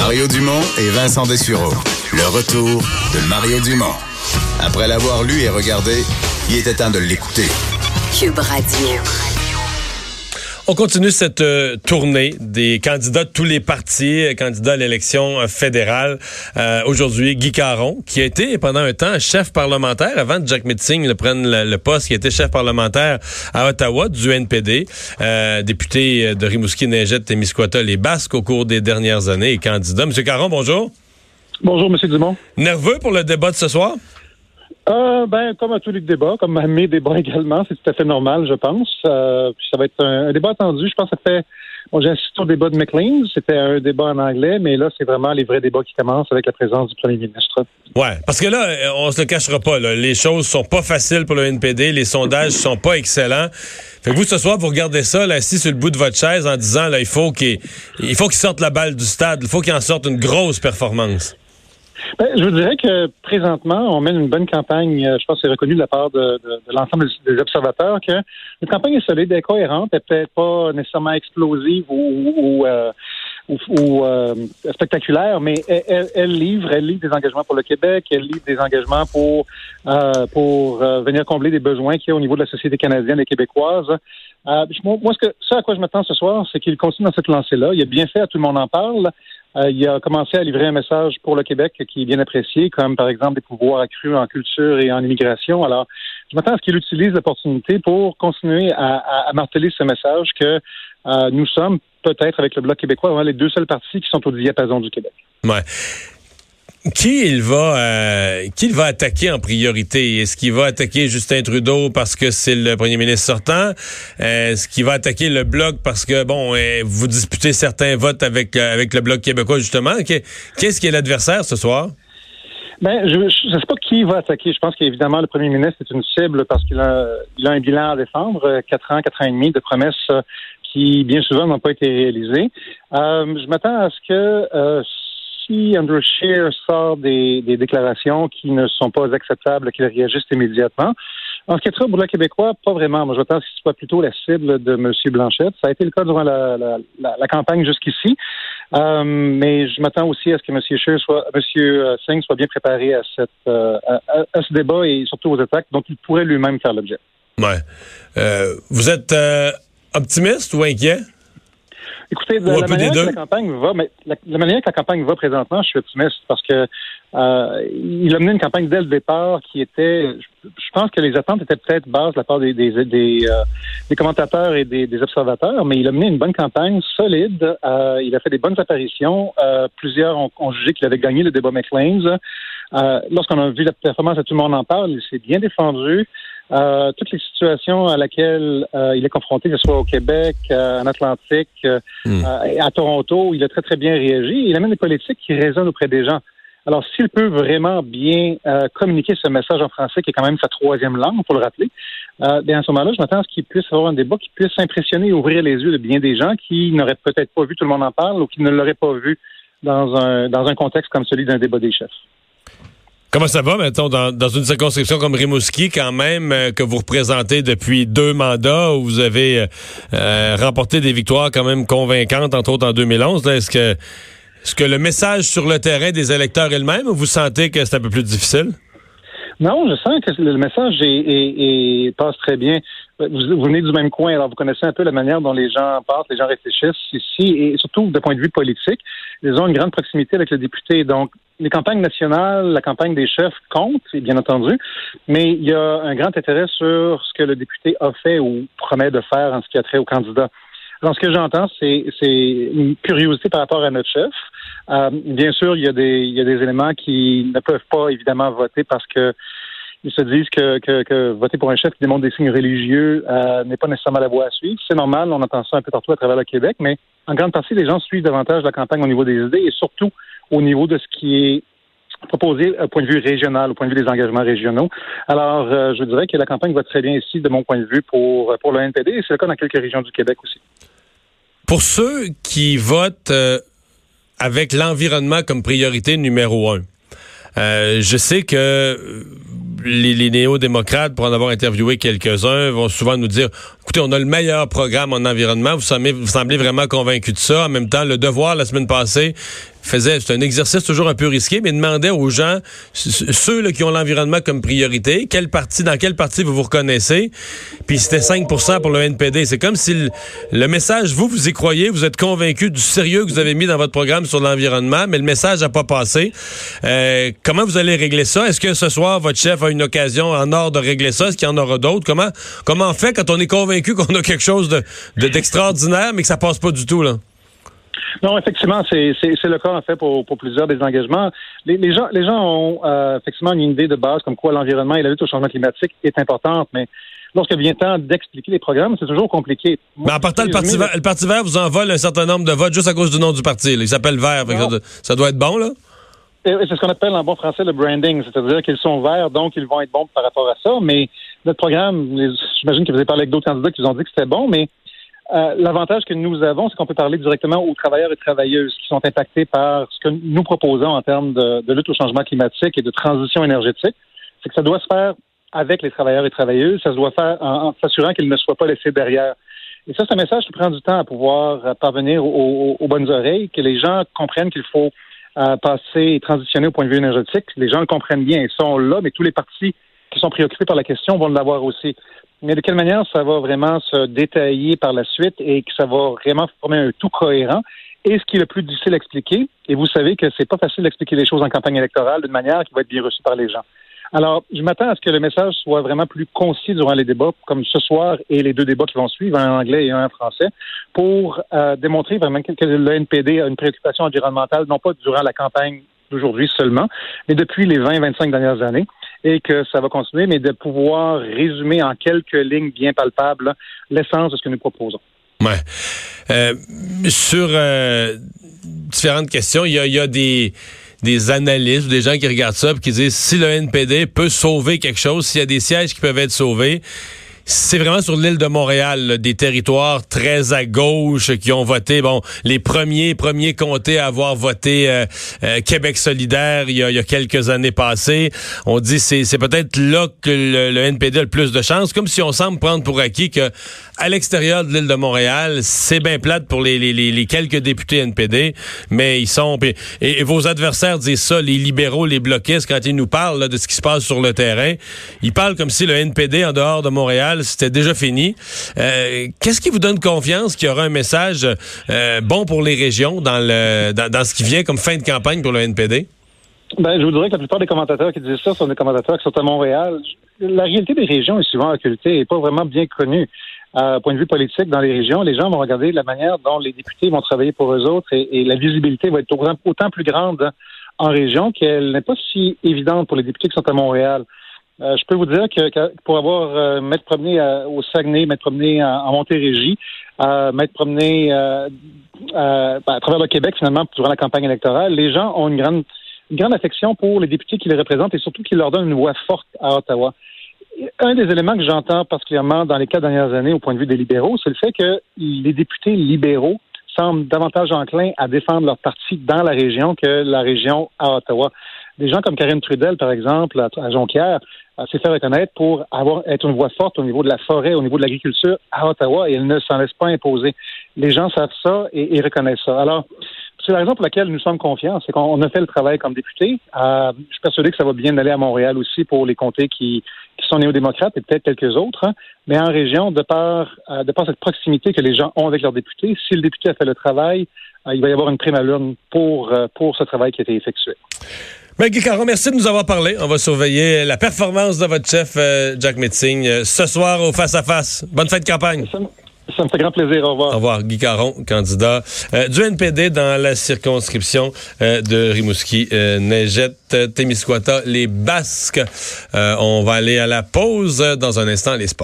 Mario Dumont et Vincent Dessureau. Le retour de Mario Dumont. Après l'avoir lu et regardé, il était temps de l'écouter. Cube. On continue cette euh, tournée des candidats de tous les partis, euh, candidats à l'élection euh, fédérale. Aujourd'hui, Guy Caron, qui a été pendant un temps chef parlementaire, avant que Jack Metzing le prenne le, poste, qui était chef parlementaire à Ottawa du NPD, député de Rimouski, Neigette, Témiscouata, les Basques au cours des dernières années et candidat. Monsieur Caron, bonjour. Bonjour, Monsieur Dumont. Nerveux pour le débat de ce soir? Euh, ben, comme à tous les débats, comme à mes débats également, c'est tout à fait normal, je pense. Euh, puis ça va être un, débat attendu. Je pense que ça fait. Bon, j'ai assisté au débat de McLean. C'était un débat en anglais, mais là, c'est vraiment les vrais débats qui commencent avec la présence du premier ministre. Ouais, parce que là, on se le cachera pas. Là. Les choses sont pas faciles pour le NPD. Les sondages sont pas excellents. Fait que vous, ce soir, vous regardez ça, là, assis sur le bout de votre chaise, en disant, là, il faut qu'il, il faut qu'il sorte la balle du stade. Il faut qu'il en sorte une grosse performance. Ben, je vous dirais que présentement, on mène une bonne campagne. Euh, je pense que c'est reconnu de la part de, l'ensemble des observateurs que la campagne est solide, elle est cohérente, elle peut-être pas nécessairement explosive ou, euh, euh, spectaculaire, mais elle, livre, elle livre des engagements pour le Québec, elle livre des engagements pour pour venir combler des besoins qu'il y a au niveau de la société canadienne et québécoise. moi, ce, que, à quoi je m'attends ce soir, c'est qu'il continue dans cette lancée-là. Il a bien fait, tout le monde en parle. Euh, il a commencé à livrer un message pour le Québec qui est bien apprécié, comme par exemple des pouvoirs accrus en culture et en immigration. Alors, je m'attends à ce qu'il utilise l'opportunité pour continuer à, marteler ce message que euh, nous sommes peut-être avec le Bloc québécois les deux seuls partis qui sont au diapason du Québec. Qui il va euh, qui va attaquer en priorité? Est-ce qu'il va attaquer Justin Trudeau parce que c'est le premier ministre sortant? Est-ce qu'il va attaquer le bloc parce que bon euh, vous disputez certains votes avec euh, avec le bloc québécois justement? Qu'est-ce qui est l'adversaire ce soir? Ben, je ne sais pas qui va attaquer. Je pense qu'évidemment, le premier ministre est une cible parce qu'il a, il a un bilan à défendre, quatre ans, quatre ans et demi de promesses qui, bien souvent, n'ont pas été réalisées. je m'attends à ce que si Andrew Scheer sort des, déclarations qui ne sont pas acceptables, qu'il réagisse immédiatement. En ce très pour le Québécois, pas vraiment. Moi, je pense qu'il soit plutôt la cible de M. Blanchette. Ça a été le cas durant la, campagne jusqu'ici. Euh, mais je m'attends aussi à ce que M. Scheer soit, M. Euh, Singh soit bien préparé à, euh, ce débat et surtout aux attaques dont il pourrait lui-même faire l'objet. Ouais. vous êtes optimiste ou inquiet? Écoutez, la manière que la campagne va, mais la, manière que la campagne va présentement, je suis optimiste parce que euh, il a mené une campagne dès le départ qui était, je, pense que les attentes étaient peut-être basses de la part des des, des, euh, commentateurs et des, des, observateurs, mais il a mené une bonne campagne solide. Euh, il a fait des bonnes apparitions. Euh, plusieurs ont, ont jugé qu'il avait gagné le débat McLean's. Euh, lorsqu'on a vu la performance, tout le monde en parle. Il s'est bien défendu. Euh, toutes les situations à laquelle euh, il est confronté, que ce soit au Québec, euh, en Atlantique, hmm. à Toronto, il a très, très bien réagi. Il amène des politiques qui résonnent auprès des gens. Alors, s'il peut vraiment bien communiquer ce message en français, qui est quand même sa troisième langue, pour le rappeler, bien à ce moment-là, je m'attends à ce qu'il puisse avoir un débat qui puisse impressionner et ouvrir les yeux de bien des gens qui n'auraient peut-être pas vu Tout le monde en parle ou qui ne l'auraient pas vu dans un, dans un contexte comme celui d'un débat des chefs. Comment ça va, mettons, dans, dans une circonscription comme Rimouski, quand même, euh, que vous représentez depuis deux mandats, où vous avez euh, euh, remporté des victoires quand même convaincantes, entre autres en 2011. Est-ce que, est-ce que le message sur le terrain des électeurs est le même ou vous sentez que c'est un peu plus difficile? Non, je sens que le message est, passe très bien. Vous, venez du même coin, alors vous connaissez un peu la manière dont les gens pensent, les gens réfléchissent ici, et surtout de point de vue politique. Ils ont une grande proximité avec le député. Donc, les campagnes nationales, la campagne des chefs compte, bien entendu, mais il y a un grand intérêt sur ce que le député a fait ou promet de faire en ce qui a trait au candidat. Alors, ce que j'entends, c'est, une curiosité par rapport à notre chef. Euh, bien sûr, il y, a des, des éléments qui ne peuvent pas évidemment voter parce que ils se disent que, voter pour un chef qui démontre des signes religieux euh, n'est pas nécessairement la voie à suivre. C'est normal, on entend ça un peu partout à travers le Québec, mais en grande partie, les gens suivent davantage la campagne au niveau des idées et surtout au niveau de ce qui est proposé au point de vue régional, au point de vue des engagements régionaux. Alors, euh, je dirais que la campagne va très bien ici, de mon point de vue, pour, pour le NPD, et c'est le cas dans quelques régions du Québec aussi. Pour ceux qui votent euh, avec l'environnement comme priorité numéro un, euh, je sais que les, néo-démocrates, pour en avoir interviewé quelques-uns, vont souvent nous dire écoutez, on a le meilleur programme en environnement, vous vous semblez vraiment convaincu de ça. En même temps, le devoir, la semaine passée, faisait, c'est un exercice toujours un peu risqué, mais demandait aux gens, ceux là, qui ont l'environnement comme priorité, quelle partie, dans quelle partie vous vous reconnaissez, puis c'était 5% pour le NPD. C'est comme si le, message, vous, vous y croyez, vous êtes convaincu du sérieux que vous avez mis dans votre programme sur l'environnement, mais le message n'a pas passé. Euh, comment vous allez régler ça? Est-ce que ce soir, votre chef a une occasion en or de régler ça? Est-ce qu'il y en aura d'autres? Comment, comment on fait quand on est convaincu qu'on a quelque chose d'extraordinaire, de, mais que ça passe pas du tout, là? Non, effectivement, c'est le cas en fait pour, pour plusieurs des engagements. Les, les gens, les gens ont euh, effectivement une idée de base comme quoi l'environnement et la lutte au changement climatique est importante, mais lorsque vient le temps d'expliquer les programmes, c'est toujours compliqué. mais en partant, le Parti, vert, le Parti vert vous envole un certain nombre de votes juste à cause du nom du parti. Il s'appelle Vert. Ça, doit être bon, là? C'est ce qu'on appelle en bon français le branding, c'est-à-dire qu'ils sont verts, donc ils vont être bons par rapport à ça. Mais notre programme, j'imagine que vous avez parlé avec d'autres candidats qui vous ont dit que c'était bon, mais euh, l'avantage que nous avons, c'est qu'on peut parler directement aux travailleurs et travailleuses qui sont impactés par ce que nous proposons en termes de, lutte au changement climatique et de transition énergétique. C'est que ça doit se faire avec les travailleurs et travailleuses, ça se doit faire en, s'assurant qu'ils ne soient pas laissés derrière. Et ça, c'est un message qui prend du temps à pouvoir parvenir aux, bonnes oreilles, que les gens comprennent qu'il faut euh, passer et transitionner au point de vue énergétique. Les gens le comprennent bien, ils sont là, mais tous les partis qui sont préoccupés par la question vont l'avoir aussi mais de quelle manière ça va vraiment se détailler par la suite et que ça va vraiment former un tout cohérent? Et ce qui est le plus difficile à expliquer, et vous savez que c'est pas facile d'expliquer les choses en campagne électorale d'une manière qui va être bien reçue par les gens. Alors, je m'attends à ce que le message soit vraiment plus concis durant les débats, comme ce soir et les deux débats qui vont suivre, un en anglais et un en français, pour euh, démontrer vraiment que le NPD a une préoccupation environnementale, non pas durant la campagne d'aujourd'hui seulement, mais depuis les 20-25 dernières années et que ça va continuer, mais de pouvoir résumer en quelques lignes bien palpables l'essence de ce que nous proposons. Euh, sur euh, différentes questions, il y a, des des analystes des gens qui regardent ça et qui disent si le NPD peut sauver quelque chose, s'il y a des sièges qui peuvent être sauvés, c'est vraiment sur l'île de Montréal, des territoires très à gauche qui ont voté, bon, les premiers premiers comtés à avoir voté euh, euh, Québec solidaire il y, a, quelques années passées. On dit c'est c'est peut-être là que le, NPD a le plus de chance, comme si on semble prendre pour acquis que à l'extérieur de l'île de Montréal, c'est bien plate pour les, les, quelques députés NPD, mais ils sont et, vos adversaires disent ça, les libéraux, les bloquistes, quand ils nous parlent de ce qui se passe sur le terrain, ils parlent comme si le NPD en dehors de Montréal c'était déjà fini. Euh, qu'est-ce qui vous donne confiance qu'il y aura un message euh, bon pour les régions dans, le, dans, ce qui vient comme fin de campagne pour le NPD? Ben, je vous dirais que la plupart des commentateurs qui disent ça sont des commentateurs qui sont à Montréal. La réalité des régions est souvent occultée et pas vraiment bien connue. Euh, point de vue politique, dans les régions, les gens vont regarder la manière dont les députés vont travailler pour eux autres et, la visibilité va être autant plus grande en région qu'elle n'est pas si évidente pour les députés qui sont à Montréal. Euh, je peux vous dire que, pour avoir euh, m'être promené au Saguenay, m'être promené en, Montérégie, euh, m'être promené euh, ben, à travers le Québec finalement durant la campagne électorale, les gens ont une grande, une grande affection pour les députés qui les représentent et surtout qui leur donnent une voix forte à Ottawa. Un des éléments que j'entends particulièrement dans les quatre dernières années au point de vue des libéraux, c'est le fait que les députés libéraux semblent davantage enclins à défendre leur parti dans la région que la région à Ottawa. Des gens comme Karine Trudel, par exemple, à Jonquière, s'est fait reconnaître pour avoir être une voix forte au niveau de la forêt, au niveau de l'agriculture à Ottawa, et elle ne s'en laisse pas imposer. Les gens savent ça et, reconnaissent ça. Alors, c'est la raison pour laquelle nous sommes confiants, c'est qu'on a fait le travail comme député. Euh, je suis persuadé que ça va bien aller à Montréal aussi pour les comtés qui, qui sont néo-démocrates et peut-être quelques autres. Hein. Mais en région, de par, euh, de par cette proximité que les gens ont avec leurs députés, si le député a fait le travail, euh, il va y avoir une prime à l'urne pour, pour ce travail qui a été effectué. Guy Caron, merci de nous avoir parlé. On va surveiller la performance de votre chef, euh, Jack Metzing, euh, ce soir au face-à-France. Bonne fête de campagne. Ça, me fait grand plaisir. Au revoir. Au revoir. Guy Caron, candidat euh, du NPD dans la circonscription de Rimouski, Neigette, Témiscouata, les Basques. on va aller à la pause dans un instant, les sports.